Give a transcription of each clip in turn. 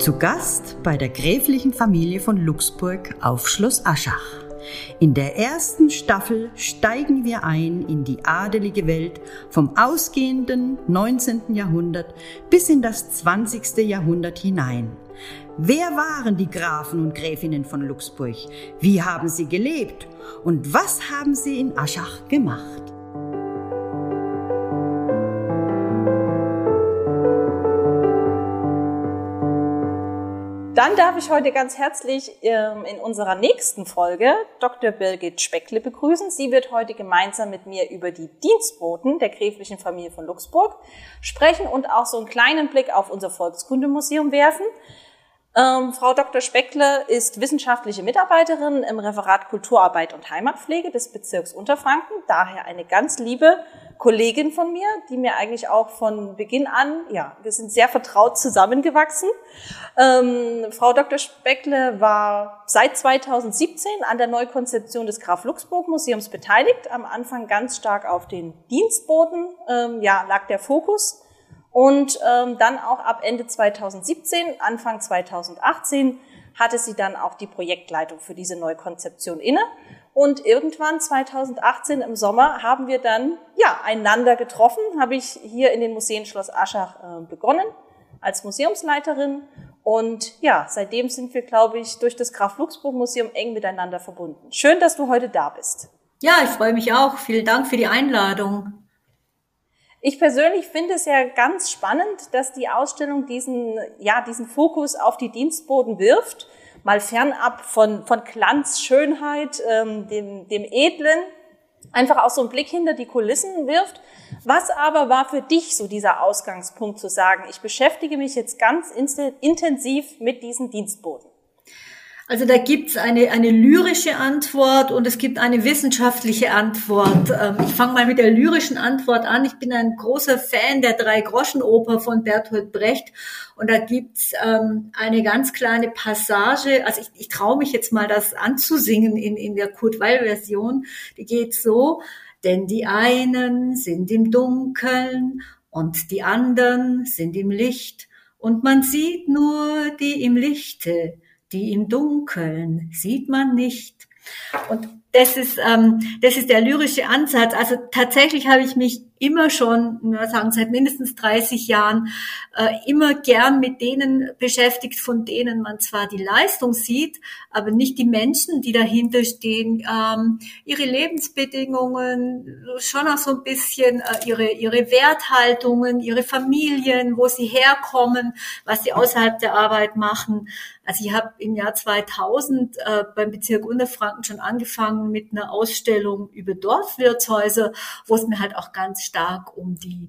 Zu Gast bei der gräflichen Familie von Luxburg auf Schloss Aschach. In der ersten Staffel steigen wir ein in die adelige Welt vom ausgehenden 19. Jahrhundert bis in das 20. Jahrhundert hinein. Wer waren die Grafen und Gräfinnen von Luxburg? Wie haben sie gelebt? Und was haben sie in Aschach gemacht? Dann darf ich heute ganz herzlich ähm, in unserer nächsten Folge Dr. Birgit Speckle begrüßen. Sie wird heute gemeinsam mit mir über die Dienstboten der gräflichen Familie von Luxburg sprechen und auch so einen kleinen Blick auf unser Volkskundemuseum werfen. Ähm, Frau Dr. Speckle ist wissenschaftliche Mitarbeiterin im Referat Kulturarbeit und Heimatpflege des Bezirks Unterfranken, daher eine ganz liebe Kollegin von mir, die mir eigentlich auch von Beginn an, ja, wir sind sehr vertraut zusammengewachsen. Ähm, Frau Dr. Speckle war seit 2017 an der Neukonzeption des Graf Luxburg Museums beteiligt. Am Anfang ganz stark auf den Dienstboten, ähm, ja, lag der Fokus. Und ähm, dann auch ab Ende 2017, Anfang 2018 hatte sie dann auch die Projektleitung für diese Neukonzeption inne. Und irgendwann 2018 im Sommer haben wir dann ja einander getroffen, habe ich hier in den Museen Schloss Aschach äh, begonnen als Museumsleiterin und ja, seitdem sind wir, glaube ich, durch das Graf Luxburg Museum eng miteinander verbunden. Schön, dass du heute da bist. Ja, ich freue mich auch. Vielen Dank für die Einladung. Ich persönlich finde es ja ganz spannend, dass die Ausstellung diesen, ja, diesen Fokus auf die Dienstboten wirft mal fernab von, von Glanz, Schönheit, ähm, dem, dem Edlen, einfach auch so einen Blick hinter die Kulissen wirft. Was aber war für dich so dieser Ausgangspunkt zu sagen, ich beschäftige mich jetzt ganz intensiv mit diesen Dienstboten? Also da gibt's eine, eine lyrische Antwort und es gibt eine wissenschaftliche Antwort. Ähm, ich fange mal mit der lyrischen Antwort an. Ich bin ein großer Fan der Drei-Groschen-Oper von Bertolt Brecht. Und da gibt's ähm, eine ganz kleine Passage, also ich, ich traue mich jetzt mal das anzusingen in, in der Kurt Weil-Version, die geht so, denn die einen sind im Dunkeln und die anderen sind im Licht. Und man sieht nur die im Lichte die im Dunkeln sieht man nicht. Und das ist, ähm, das ist der lyrische Ansatz. Also tatsächlich habe ich mich immer schon, sagen seit mindestens 30 Jahren, äh, immer gern mit denen beschäftigt, von denen man zwar die Leistung sieht, aber nicht die Menschen, die dahinter stehen, ähm, ihre Lebensbedingungen, schon auch so ein bisschen äh, ihre, ihre Werthaltungen, ihre Familien, wo sie herkommen, was sie außerhalb der Arbeit machen. Also ich habe im Jahr 2000 äh, beim Bezirk Unterfranken schon angefangen mit einer Ausstellung über Dorfwirtshäuser, wo es mir halt auch ganz stark um die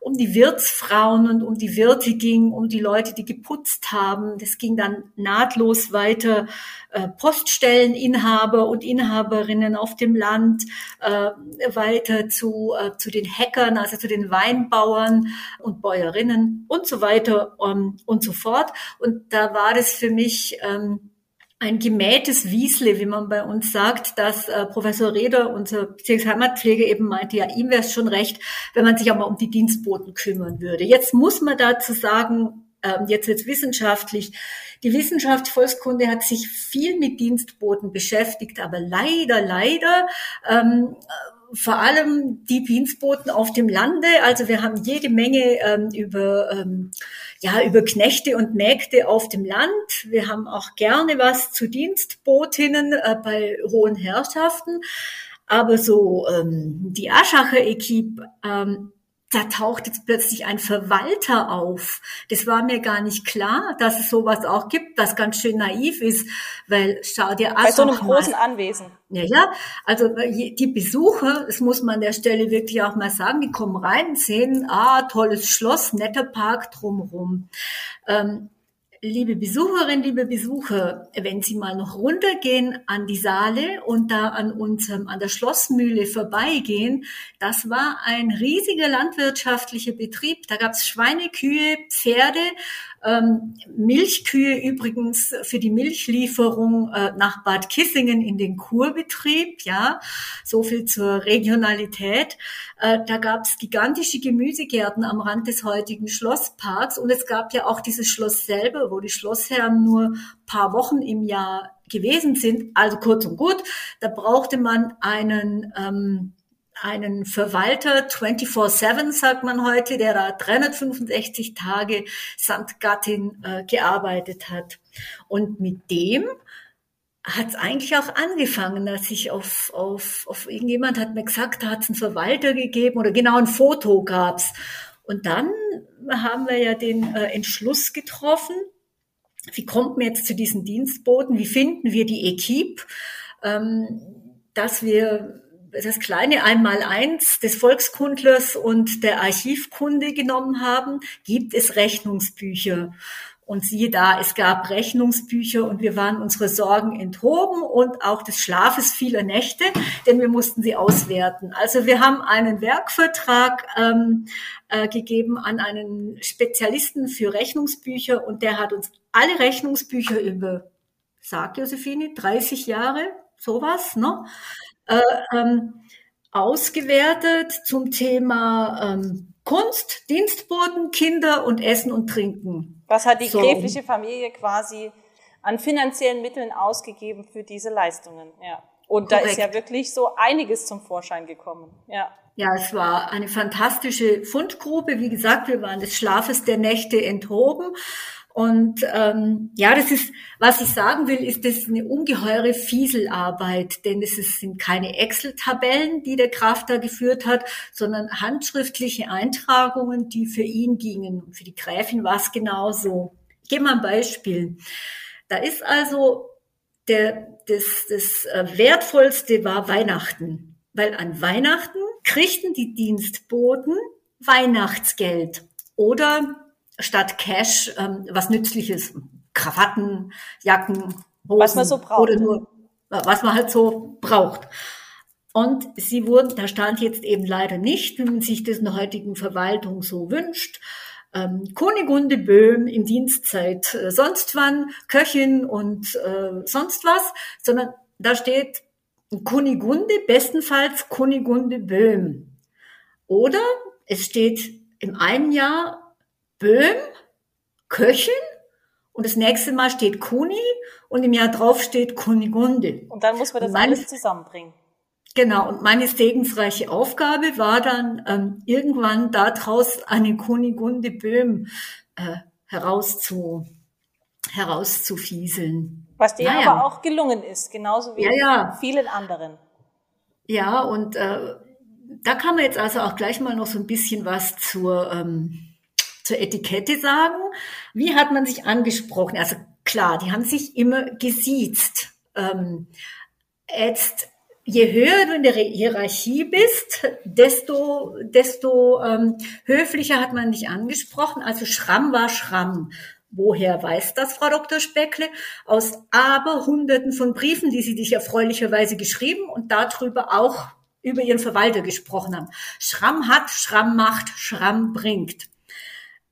um die Wirtsfrauen und um die Wirte ging, um die Leute, die geputzt haben. Das ging dann nahtlos weiter. Äh, Poststelleninhaber und Inhaberinnen auf dem Land, äh, weiter zu, äh, zu den Hackern, also zu den Weinbauern und Bäuerinnen und so weiter um, und so fort. Und da war das für mich ähm, ein gemähtes Wiesle, wie man bei uns sagt, dass äh, Professor Reder, unser Bezirksheimatpfleger, eben meinte, ja, ihm wäre es schon recht, wenn man sich auch mal um die Dienstboten kümmern würde. Jetzt muss man dazu sagen, ähm, jetzt jetzt wissenschaftlich, die Wissenschaft Volkskunde hat sich viel mit Dienstboten beschäftigt, aber leider, leider ähm, vor allem die Dienstboten auf dem Lande. Also wir haben jede Menge ähm, über, ähm, ja, über Knechte und Mägde auf dem Land. Wir haben auch gerne was zu Dienstbotinnen äh, bei hohen Herrschaften. Aber so ähm, die Aschacher Equipe ähm, da taucht jetzt plötzlich ein Verwalter auf. Das war mir gar nicht klar, dass es sowas auch gibt, was ganz schön naiv ist, weil schau dir an. Bei so einem großen Anwesen. Ja, ja, also die Besucher, das muss man an der Stelle wirklich auch mal sagen, die kommen rein, sehen, ah, tolles Schloss, netter Park drumherum. Ähm, Liebe Besucherinnen, liebe Besucher, wenn Sie mal noch runtergehen an die Saale und da an unserem, an der Schlossmühle vorbeigehen, das war ein riesiger landwirtschaftlicher Betrieb. Da gab es Schweine, Kühe, Pferde Ähm, Milchkühe übrigens für die Milchlieferung äh, nach Bad Kissingen in den Kurbetrieb, ja, so viel zur Regionalität. Äh, da gab es gigantische Gemüsegärten am Rand des heutigen Schlossparks und es gab ja auch dieses Schloss selber, wo die Schlossherren nur paar Wochen im Jahr gewesen sind. Also kurz und gut, da brauchte man einen ähm, einen Verwalter 24-7, sagt man heute, der da 365 Tage samt Gattin äh, gearbeitet hat. Und mit dem hat es eigentlich auch angefangen, dass ich auf, auf, auf irgendjemand hat mir gesagt, da hat es einen Verwalter gegeben oder genau ein Foto gab's. Und dann haben wir ja den äh, Entschluss getroffen, wie kommt man jetzt zu diesen Dienstboten, wie finden wir die Equipe, ähm, dass wir das kleine Einmaleins des Volkskundlers und der Archivkunde genommen haben, gibt es Rechnungsbücher. Und siehe da, es gab Rechnungsbücher und wir waren unsere Sorgen enthoben und auch des Schlafes vieler Nächte, denn wir mussten sie auswerten. Also wir haben einen Werkvertrag ähm, äh, gegeben an einen Spezialisten für Rechnungsbücher und der hat uns alle Rechnungsbücher über, sagt Josephine, 30 Jahre, sowas, ne? Äh, ähm, ausgewertet zum Thema ähm, Kunst, Dienstboten, Kinder und Essen und Trinken. Was hat die so. gräfliche Familie quasi an finanziellen Mitteln ausgegeben für diese Leistungen? Ja. Und Korrekt. da ist ja wirklich so einiges zum Vorschein gekommen. Ja. Ja, es war eine fantastische Fundgrube. Wie gesagt, wir waren des Schlafes der Nächte enthoben und ähm, ja, das ist, was ich sagen will, ist das eine ungeheure Fieselarbeit, denn es sind keine Excel-Tabellen, die der Kraft da geführt hat, sondern handschriftliche Eintragungen, die für ihn gingen. Und für die Gräfin war es genauso. Ich gebe mal ein Beispiel. Da ist also der, das, das äh, Wertvollste war Weihnachten, weil an Weihnachten kriegten die Dienstboten Weihnachtsgeld oder statt Cash ähm, was Nützliches, Krawatten, Jacken, Hosen. Was man so braucht. Oder nur, was man halt so braucht. Und sie wurden, da stand jetzt eben leider nicht, wie man sich das in der heutigen Verwaltung so wünscht, ähm, Kunigunde Böhm in Dienstzeit äh, sonst wann, Köchin und äh, sonst was, sondern da steht Kunigunde, bestenfalls Kunigunde Böhm. Oder es steht im einen Jahr Böhm, Köchin und das nächste Mal steht Kuni und im Jahr drauf steht Kunigunde. Und dann muss man das meine, alles zusammenbringen. Genau, und meine segensreiche Aufgabe war dann ähm, irgendwann daraus eine Kunigunde Böhm äh, herauszu, herauszufieseln. Was dir naja. aber auch gelungen ist, genauso wie ja, ja. vielen anderen. Ja, und äh, da kann man jetzt also auch gleich mal noch so ein bisschen was zur ähm, zur Etikette sagen. Wie hat man sich angesprochen? Also klar, die haben sich immer gesiezt. Ähm, jetzt, je höher du in der Hierarchie bist, desto, desto ähm, höflicher hat man dich angesprochen. Also Schramm war Schramm. Woher weiß das, Frau Dr. Speckle? Aus aber Hunderten von Briefen, die Sie dich erfreulicherweise geschrieben und darüber auch über Ihren Verwalter gesprochen haben. Schramm hat, Schramm macht, Schramm bringt.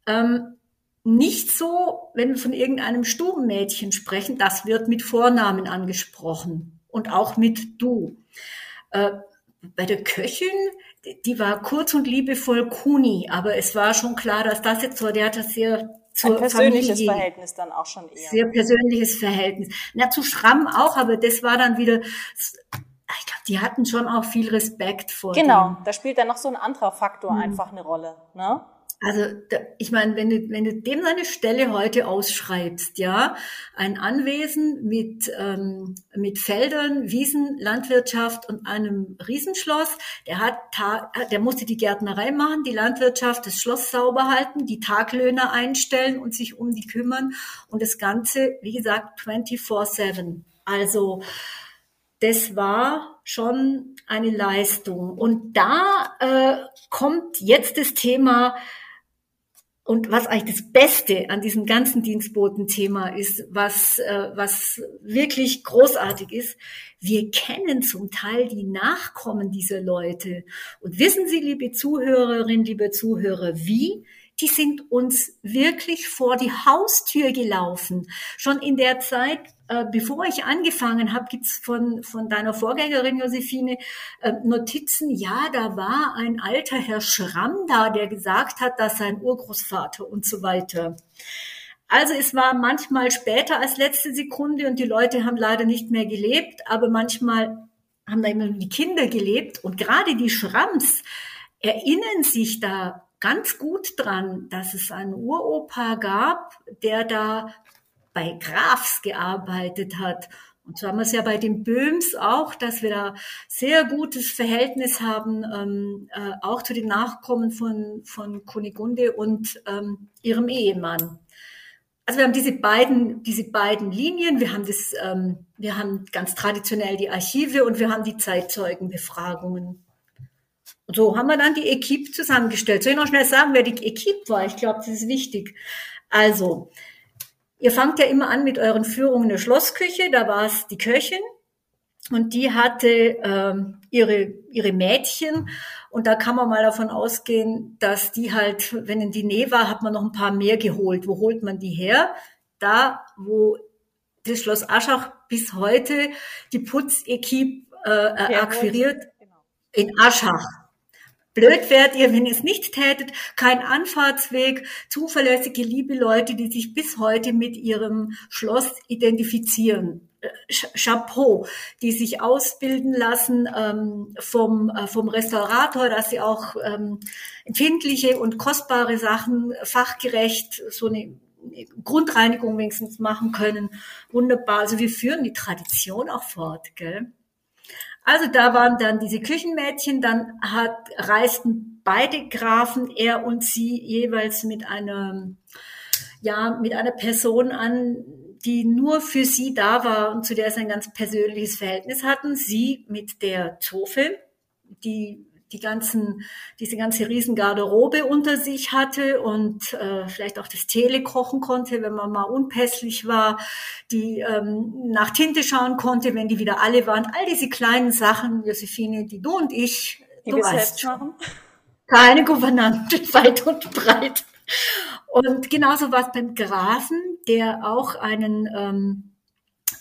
Ähm, nicht so, wenn wir von irgendeinem Stubenmädchen sprechen, das wird mit Vornamen angesprochen und auch mit du. Äh, bei der Köchin, die war kurz und liebevoll Kuni, aber es war schon klar, dass das jetzt so, der hat das sehr zur Ein persönliches Familie, Verhältnis dann auch schon eher. Sehr persönliches Verhältnis. Na, zu Schramm auch, aber das war dann wieder, ich glaube, die hatten schon auch viel Respekt vor Genau, dem. da spielt dann noch so ein anderer Faktor hm. einfach eine Rolle, ne? Also ich meine, wenn du, wenn du dem seine Stelle heute ausschreibst, ja, ein Anwesen mit, ähm, mit Feldern, Wiesen, Landwirtschaft und einem Riesenschloss, der hat, der musste die Gärtnerei machen, die Landwirtschaft, das Schloss sauber halten, die Taglöhner einstellen und sich um die kümmern und das Ganze, wie gesagt, 24/7. Also das war schon eine Leistung. Und da äh, kommt jetzt das Thema und was eigentlich das Beste an diesem ganzen Dienstboten-Thema ist, was, äh, was wirklich großartig ist, wir kennen zum Teil die Nachkommen dieser Leute. Und wissen Sie, liebe Zuhörerinnen, liebe Zuhörer, wie? die sind uns wirklich vor die Haustür gelaufen. Schon in der Zeit, äh, bevor ich angefangen habe, gibt's von, von deiner Vorgängerin Josephine äh, Notizen, ja, da war ein alter Herr Schramm da, der gesagt hat, dass sein Urgroßvater und so weiter. Also es war manchmal später als letzte Sekunde und die Leute haben leider nicht mehr gelebt, aber manchmal haben da immer die Kinder gelebt und gerade die Schramms erinnern sich da ganz gut dran, dass es einen Uropa gab, der da bei Grafs gearbeitet hat. Und so haben wir es ja bei den Böhms auch, dass wir da sehr gutes Verhältnis haben, ähm, äh, auch zu den Nachkommen von, von Kunigunde und ähm, ihrem Ehemann. Also wir haben diese beiden, diese beiden Linien. Wir haben das, ähm, wir haben ganz traditionell die Archive und wir haben die Zeitzeugenbefragungen. Und so haben wir dann die Equipe zusammengestellt. Soll ich noch schnell sagen, wer die Equipe war? Ich glaube, das ist wichtig. Also, ihr fangt ja immer an mit euren Führungen in der Schlossküche. Da war es die Köchin und die hatte ähm, ihre, ihre Mädchen. Und da kann man mal davon ausgehen, dass die halt, wenn in die Nähe war, hat man noch ein paar mehr geholt. Wo holt man die her? Da, wo das Schloss Aschach bis heute die Putzequipe äh, akquiriert, genau. in Aschach. Blöd wärt ihr, wenn ihr es nicht tätet. Kein Anfahrtsweg, zuverlässige, liebe Leute, die sich bis heute mit ihrem Schloss identifizieren. Äh, Chapeau, die sich ausbilden lassen ähm, vom, äh, vom Restaurator, dass sie auch ähm, empfindliche und kostbare Sachen fachgerecht so eine Grundreinigung wenigstens machen können. Wunderbar. Also wir führen die Tradition auch fort, gell? Also da waren dann diese Küchenmädchen, dann hat, reisten beide Grafen, er und sie, jeweils mit einer, ja, mit einer Person an, die nur für sie da war und zu der sie ein ganz persönliches Verhältnis hatten. Sie mit der Zofe, die die ganzen, diese ganze Riesengarderobe unter sich hatte und äh, vielleicht auch das Tele kochen konnte, wenn man mal unpässlich war, die ähm, nach Tinte schauen konnte, wenn die wieder alle waren. All diese kleinen Sachen, Josephine, die du und ich, die du weißt schon. Keine Gouvernanten, weit und breit. Und genauso war es beim Grafen, der auch einen, ähm,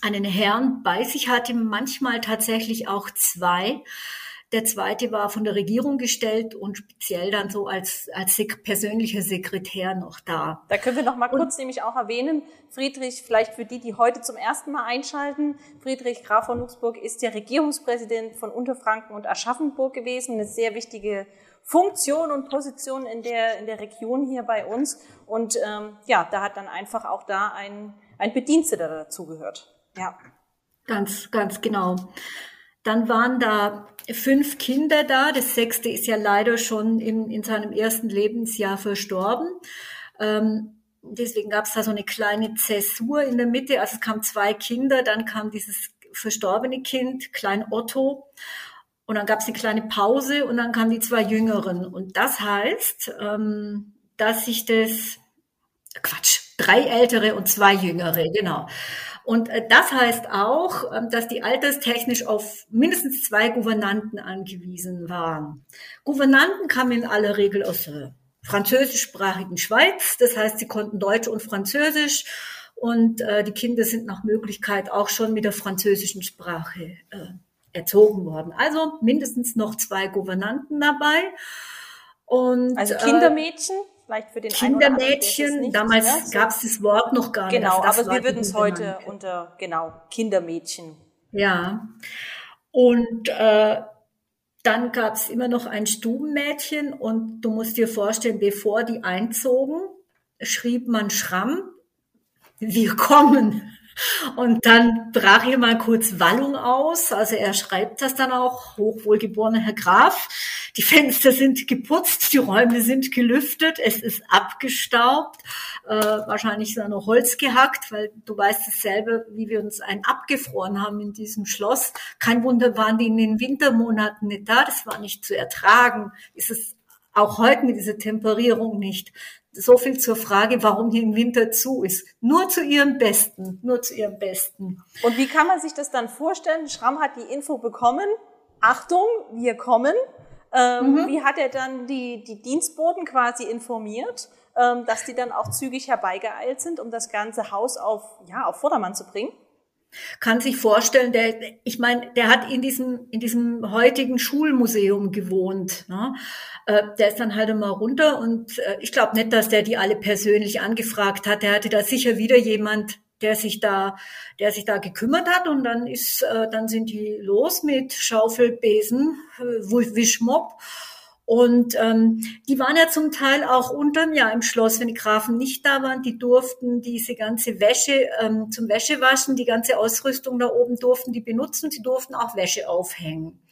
einen Herrn bei sich hatte, manchmal tatsächlich auch zwei. Der zweite war von der Regierung gestellt und speziell dann so als, als sek persönlicher Sekretär noch da. Da können wir noch mal kurz und, nämlich auch erwähnen, Friedrich, vielleicht für die, die heute zum ersten Mal einschalten, Friedrich Graf von Luxburg ist der Regierungspräsident von Unterfranken und Aschaffenburg gewesen, eine sehr wichtige Funktion und Position in der, in der Region hier bei uns. Und ähm, ja, da hat dann einfach auch da ein, ein Bediensteter dazugehört. Ja. Ganz, ganz genau. Dann waren da fünf Kinder da. Das sechste ist ja leider schon in, in seinem ersten Lebensjahr verstorben. Ähm, deswegen gab es da so eine kleine Zäsur in der Mitte. Also es kamen zwei Kinder, dann kam dieses verstorbene Kind, Klein Otto. Und dann gab es eine kleine Pause und dann kamen die zwei Jüngeren. Und das heißt, ähm, dass sich das, Quatsch, drei ältere und zwei jüngere, genau. Und äh, das heißt auch, ähm, dass die alterstechnisch auf mindestens zwei Gouvernanten angewiesen waren. Gouvernanten kamen in aller Regel aus der französischsprachigen Schweiz. Das heißt, sie konnten Deutsch und Französisch. Und äh, die Kinder sind nach Möglichkeit auch schon mit der französischen Sprache äh, erzogen worden. Also mindestens noch zwei Gouvernanten dabei. Und, also Kindermädchen? Äh, vielleicht für den Kindermädchen, damals gab es das Wort noch gar nicht. Genau, aber wir würden es heute unter, genau, Kindermädchen. Ja. Und äh, dann gab es immer noch ein Stubenmädchen und du musst dir vorstellen, bevor die einzogen, schrieb man Schramm, wir kommen. Und dann brach hier mal kurz Wallung aus. Also er schreibt das dann auch, hochwohlgeborener Herr Graf. Die Fenster sind geputzt, die Räume sind gelüftet, es ist abgestaubt, äh, wahrscheinlich ist noch Holz gehackt, weil du weißt es selber, wie wir uns einen abgefroren haben in diesem Schloss. Kein Wunder waren die in den Wintermonaten nicht da, das war nicht zu ertragen. Ist es auch heute mit dieser Temperierung nicht so viel zur Frage, warum die im Winter zu ist. Nur zu ihrem Besten, nur zu ihrem Besten. Und wie kann man sich das dann vorstellen? Schramm hat die Info bekommen. Achtung, wir kommen. Ähm, mhm. Wie hat er dann die, die Dienstboten quasi informiert, ähm, dass die dann auch zügig herbeigeeilt sind, um das ganze Haus auf, ja, auf Vordermann zu bringen? Kann sich vorstellen, der, ich meine, der hat in diesem, in diesem heutigen Schulmuseum gewohnt. Ne? Äh, der ist dann halt immer runter und äh, ich glaube nicht, dass der die alle persönlich angefragt hat. Der hatte da sicher wieder jemand, der sich da, der sich da gekümmert hat und dann ist, äh, dann sind die los mit Schaufelbesen, äh, Wischmopp und ähm, die waren ja zum Teil auch unterm Jahr im Schloss, wenn die Grafen nicht da waren. Die durften diese ganze Wäsche ähm, zum Wäschewaschen, die ganze Ausrüstung da oben durften die benutzen. Sie durften auch Wäsche aufhängen.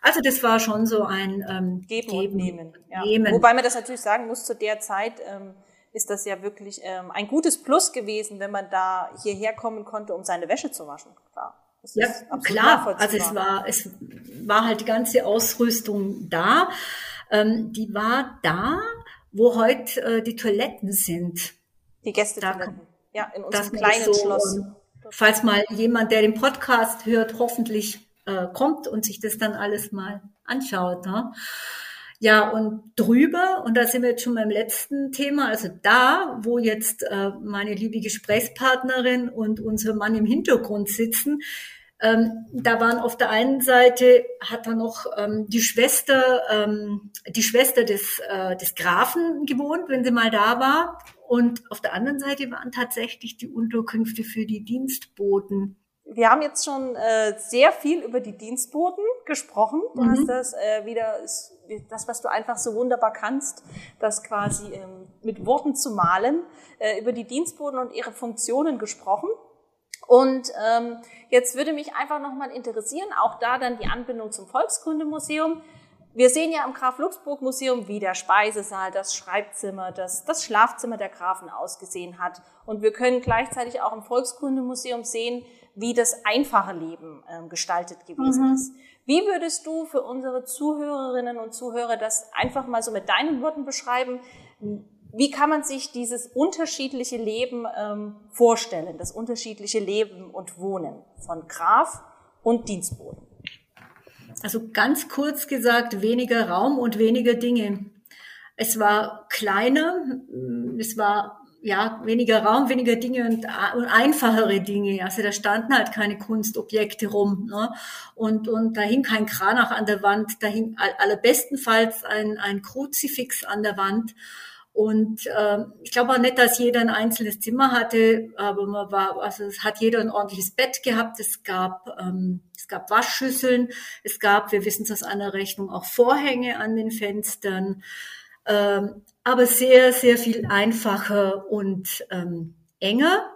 Also das war schon so ein ähm, Geben, Geben und Nehmen. Ja. Nehmen. Wobei man das natürlich sagen muss, zu der Zeit ähm, ist das ja wirklich ähm, ein gutes Plus gewesen, wenn man da hierher kommen konnte, um seine Wäsche zu waschen. Klar. Das ja, klar. Also es war, es war halt die ganze Ausrüstung da ähm, die war da, wo heute äh, die Toiletten sind. Die Gästetoiletten. Ja, in unserem kleinen so, Schloss. Falls mal jemand, der den Podcast hört, hoffentlich äh, kommt und sich das dann alles mal anschaut. Ne? Ja, und drüber, und da sind wir jetzt schon beim letzten Thema, also da, wo jetzt äh, meine liebe Gesprächspartnerin und unser Mann im Hintergrund sitzen, ähm, da waren auf der einen Seite hat er noch ähm, die Schwester, ähm, die Schwester des, äh, des Grafen gewohnt, wenn sie mal da war. Und auf der anderen Seite waren tatsächlich die Unterkünfte für die Dienstboten. Wir haben jetzt schon äh, sehr viel über die Dienstboten gesprochen. Du mhm. hast das äh, wieder, das, was du einfach so wunderbar kannst, das quasi ähm, mit Worten zu malen, äh, über die Dienstboten und ihre Funktionen gesprochen. Und ähm, jetzt würde mich einfach nochmal interessieren, auch da dann die Anbindung zum Volkskundemuseum. Wir sehen ja im Graf Luxburg Museum, wie der Speisesaal, das Schreibzimmer, das, das Schlafzimmer der Grafen ausgesehen hat. Und wir können gleichzeitig auch im Volkskundemuseum sehen, wie das einfache Leben ähm, gestaltet gewesen mhm. ist. Wie würdest du für unsere Zuhörerinnen und Zuhörer das einfach mal so mit deinen Worten beschreiben? Wie kann man sich dieses unterschiedliche Leben ähm, vorstellen, das unterschiedliche Leben und Wohnen von Graf und Dienstboden? Also ganz kurz gesagt, weniger Raum und weniger Dinge. Es war kleiner, es war ja weniger Raum, weniger Dinge und, und einfachere Dinge. Also da standen halt keine Kunstobjekte rum ne? und und da hing kein Kranach an der Wand, da hing allerbestenfalls ein ein Kruzifix an der Wand und äh, ich glaube auch nicht, dass jeder ein einzelnes Zimmer hatte, aber man war, also es hat jeder ein ordentliches Bett gehabt. Es gab ähm, es gab Waschschüsseln, es gab, wir wissen es aus einer Rechnung, auch Vorhänge an den Fenstern, ähm, aber sehr sehr viel einfacher und ähm, enger.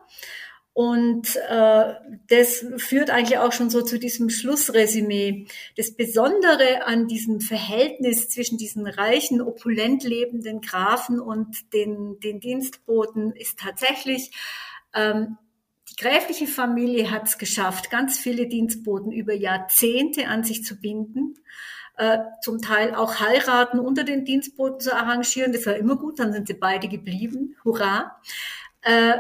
Und äh, das führt eigentlich auch schon so zu diesem Schlussresümee. Das Besondere an diesem Verhältnis zwischen diesen reichen, opulent lebenden Grafen und den, den Dienstboten ist tatsächlich, ähm, die gräfliche Familie hat es geschafft, ganz viele Dienstboten über Jahrzehnte an sich zu binden. Äh, zum Teil auch heiraten unter den Dienstboten zu arrangieren. Das war immer gut, dann sind sie beide geblieben. Hurra! Äh,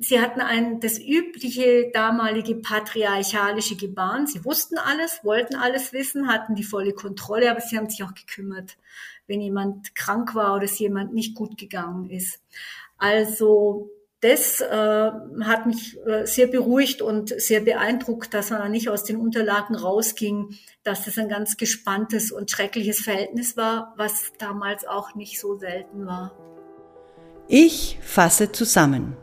Sie hatten ein, das übliche damalige patriarchalische Gebaren. Sie wussten alles, wollten alles wissen, hatten die volle Kontrolle, aber sie haben sich auch gekümmert, wenn jemand krank war oder es jemand nicht gut gegangen ist. Also das äh, hat mich äh, sehr beruhigt und sehr beeindruckt, dass man nicht aus den Unterlagen rausging, dass das ein ganz gespanntes und schreckliches Verhältnis war, was damals auch nicht so selten war. Ich fasse zusammen.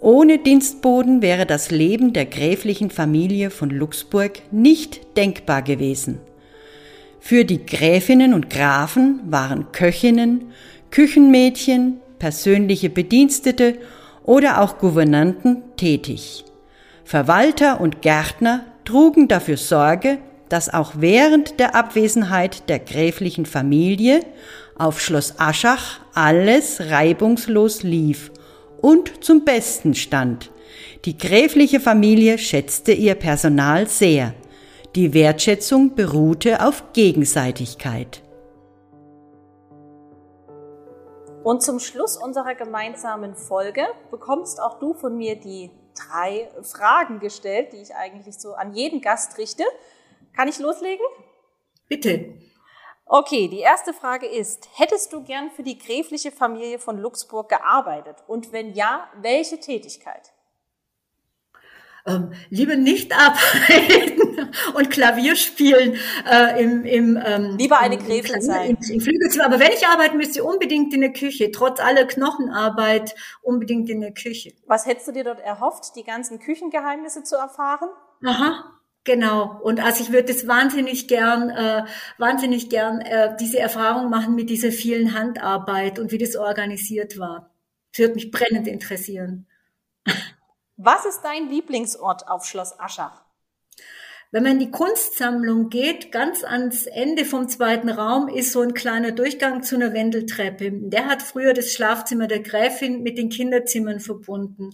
Ohne Dienstboden wäre das Leben der gräflichen Familie von Luxburg nicht denkbar gewesen. Für die Gräfinnen und Grafen waren Köchinnen, Küchenmädchen, persönliche Bedienstete oder auch Gouvernanten tätig. Verwalter und Gärtner trugen dafür Sorge, dass auch während der Abwesenheit der gräflichen Familie auf Schloss Aschach alles reibungslos lief und zum Besten stand. Die gräfliche Familie schätzte ihr Personal sehr. Die Wertschätzung beruhte auf Gegenseitigkeit. Und zum Schluss unserer gemeinsamen Folge bekommst auch du von mir die drei Fragen gestellt, die ich eigentlich so an jeden Gast richte. Kann ich loslegen? Bitte. Okay, die erste Frage ist, hättest du gern für die gräfliche Familie von Luxburg gearbeitet? Und wenn ja, welche Tätigkeit? Ähm, lieber nicht arbeiten und Klavier spielen äh, im, im ähm, lieber eine Gräfin sein. Im, im Flügelzimmer. Aber wenn ich arbeiten müsste, unbedingt in der Küche. Trotz aller Knochenarbeit unbedingt in der Küche. Was hättest du dir dort erhofft, die ganzen Küchengeheimnisse zu erfahren? Aha. Genau. Und also ich würde es wahnsinnig gern, äh, wahnsinnig gern äh, diese Erfahrung machen mit dieser vielen Handarbeit und wie das organisiert war. Das würde mich brennend interessieren. Was ist dein Lieblingsort auf Schloss Aschach? Wenn man in die Kunstsammlung geht, ganz ans Ende vom zweiten Raum ist so ein kleiner Durchgang zu einer Wendeltreppe. Der hat früher das Schlafzimmer der Gräfin mit den Kinderzimmern verbunden.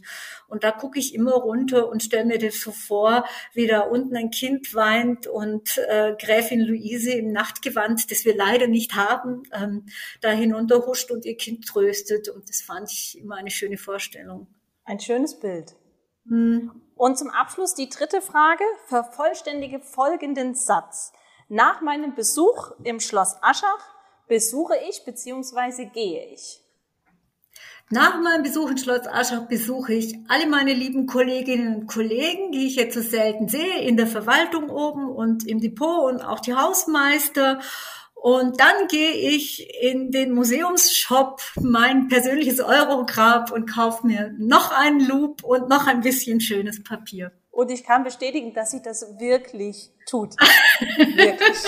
Und da gucke ich immer runter und stelle mir das so vor, wie da unten ein Kind weint und äh, Gräfin Luise im Nachtgewand, das wir leider nicht haben, ähm, da hinunterhuscht und ihr Kind tröstet. Und das fand ich immer eine schöne Vorstellung. Ein schönes Bild. Hm. Und zum Abschluss die dritte Frage. Vervollständige folgenden Satz. Nach meinem Besuch im Schloss Aschach besuche ich bzw. gehe ich. Nach meinem Besuch im Schloss Aschach besuche ich alle meine lieben Kolleginnen und Kollegen, die ich jetzt so selten sehe, in der Verwaltung oben und im Depot und auch die Hausmeister und dann gehe ich in den Museumsshop, mein persönliches Eurograb und kaufe mir noch einen Loop und noch ein bisschen schönes Papier. Und ich kann bestätigen, dass sie das wirklich tut. wirklich.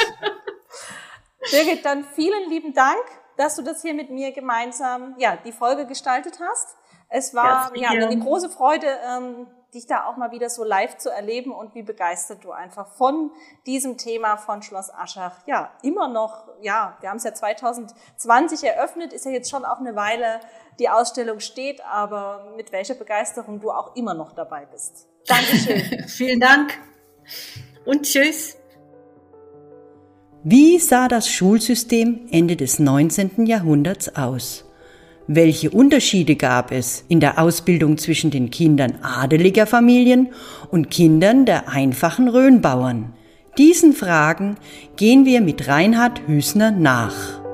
Birgit, dann vielen lieben Dank, dass du das hier mit mir gemeinsam, ja, die Folge gestaltet hast. Es war ja, eine große Freude, ähm, dich da auch mal wieder so live zu erleben und wie begeistert du einfach von diesem Thema von Schloss Aschach, ja, immer noch, ja, wir haben es ja 2020 eröffnet, ist ja jetzt schon auch eine Weile die Ausstellung steht, aber mit welcher Begeisterung du auch immer noch dabei bist. Dankeschön. Vielen Dank und tschüss. Wie sah das Schulsystem Ende des 19. Jahrhunderts aus? Welche Unterschiede gab es in der Ausbildung zwischen den Kindern adeliger Familien und Kindern der einfachen Rhönbauern? Diesen Fragen gehen wir mit Reinhard Hüßner nach.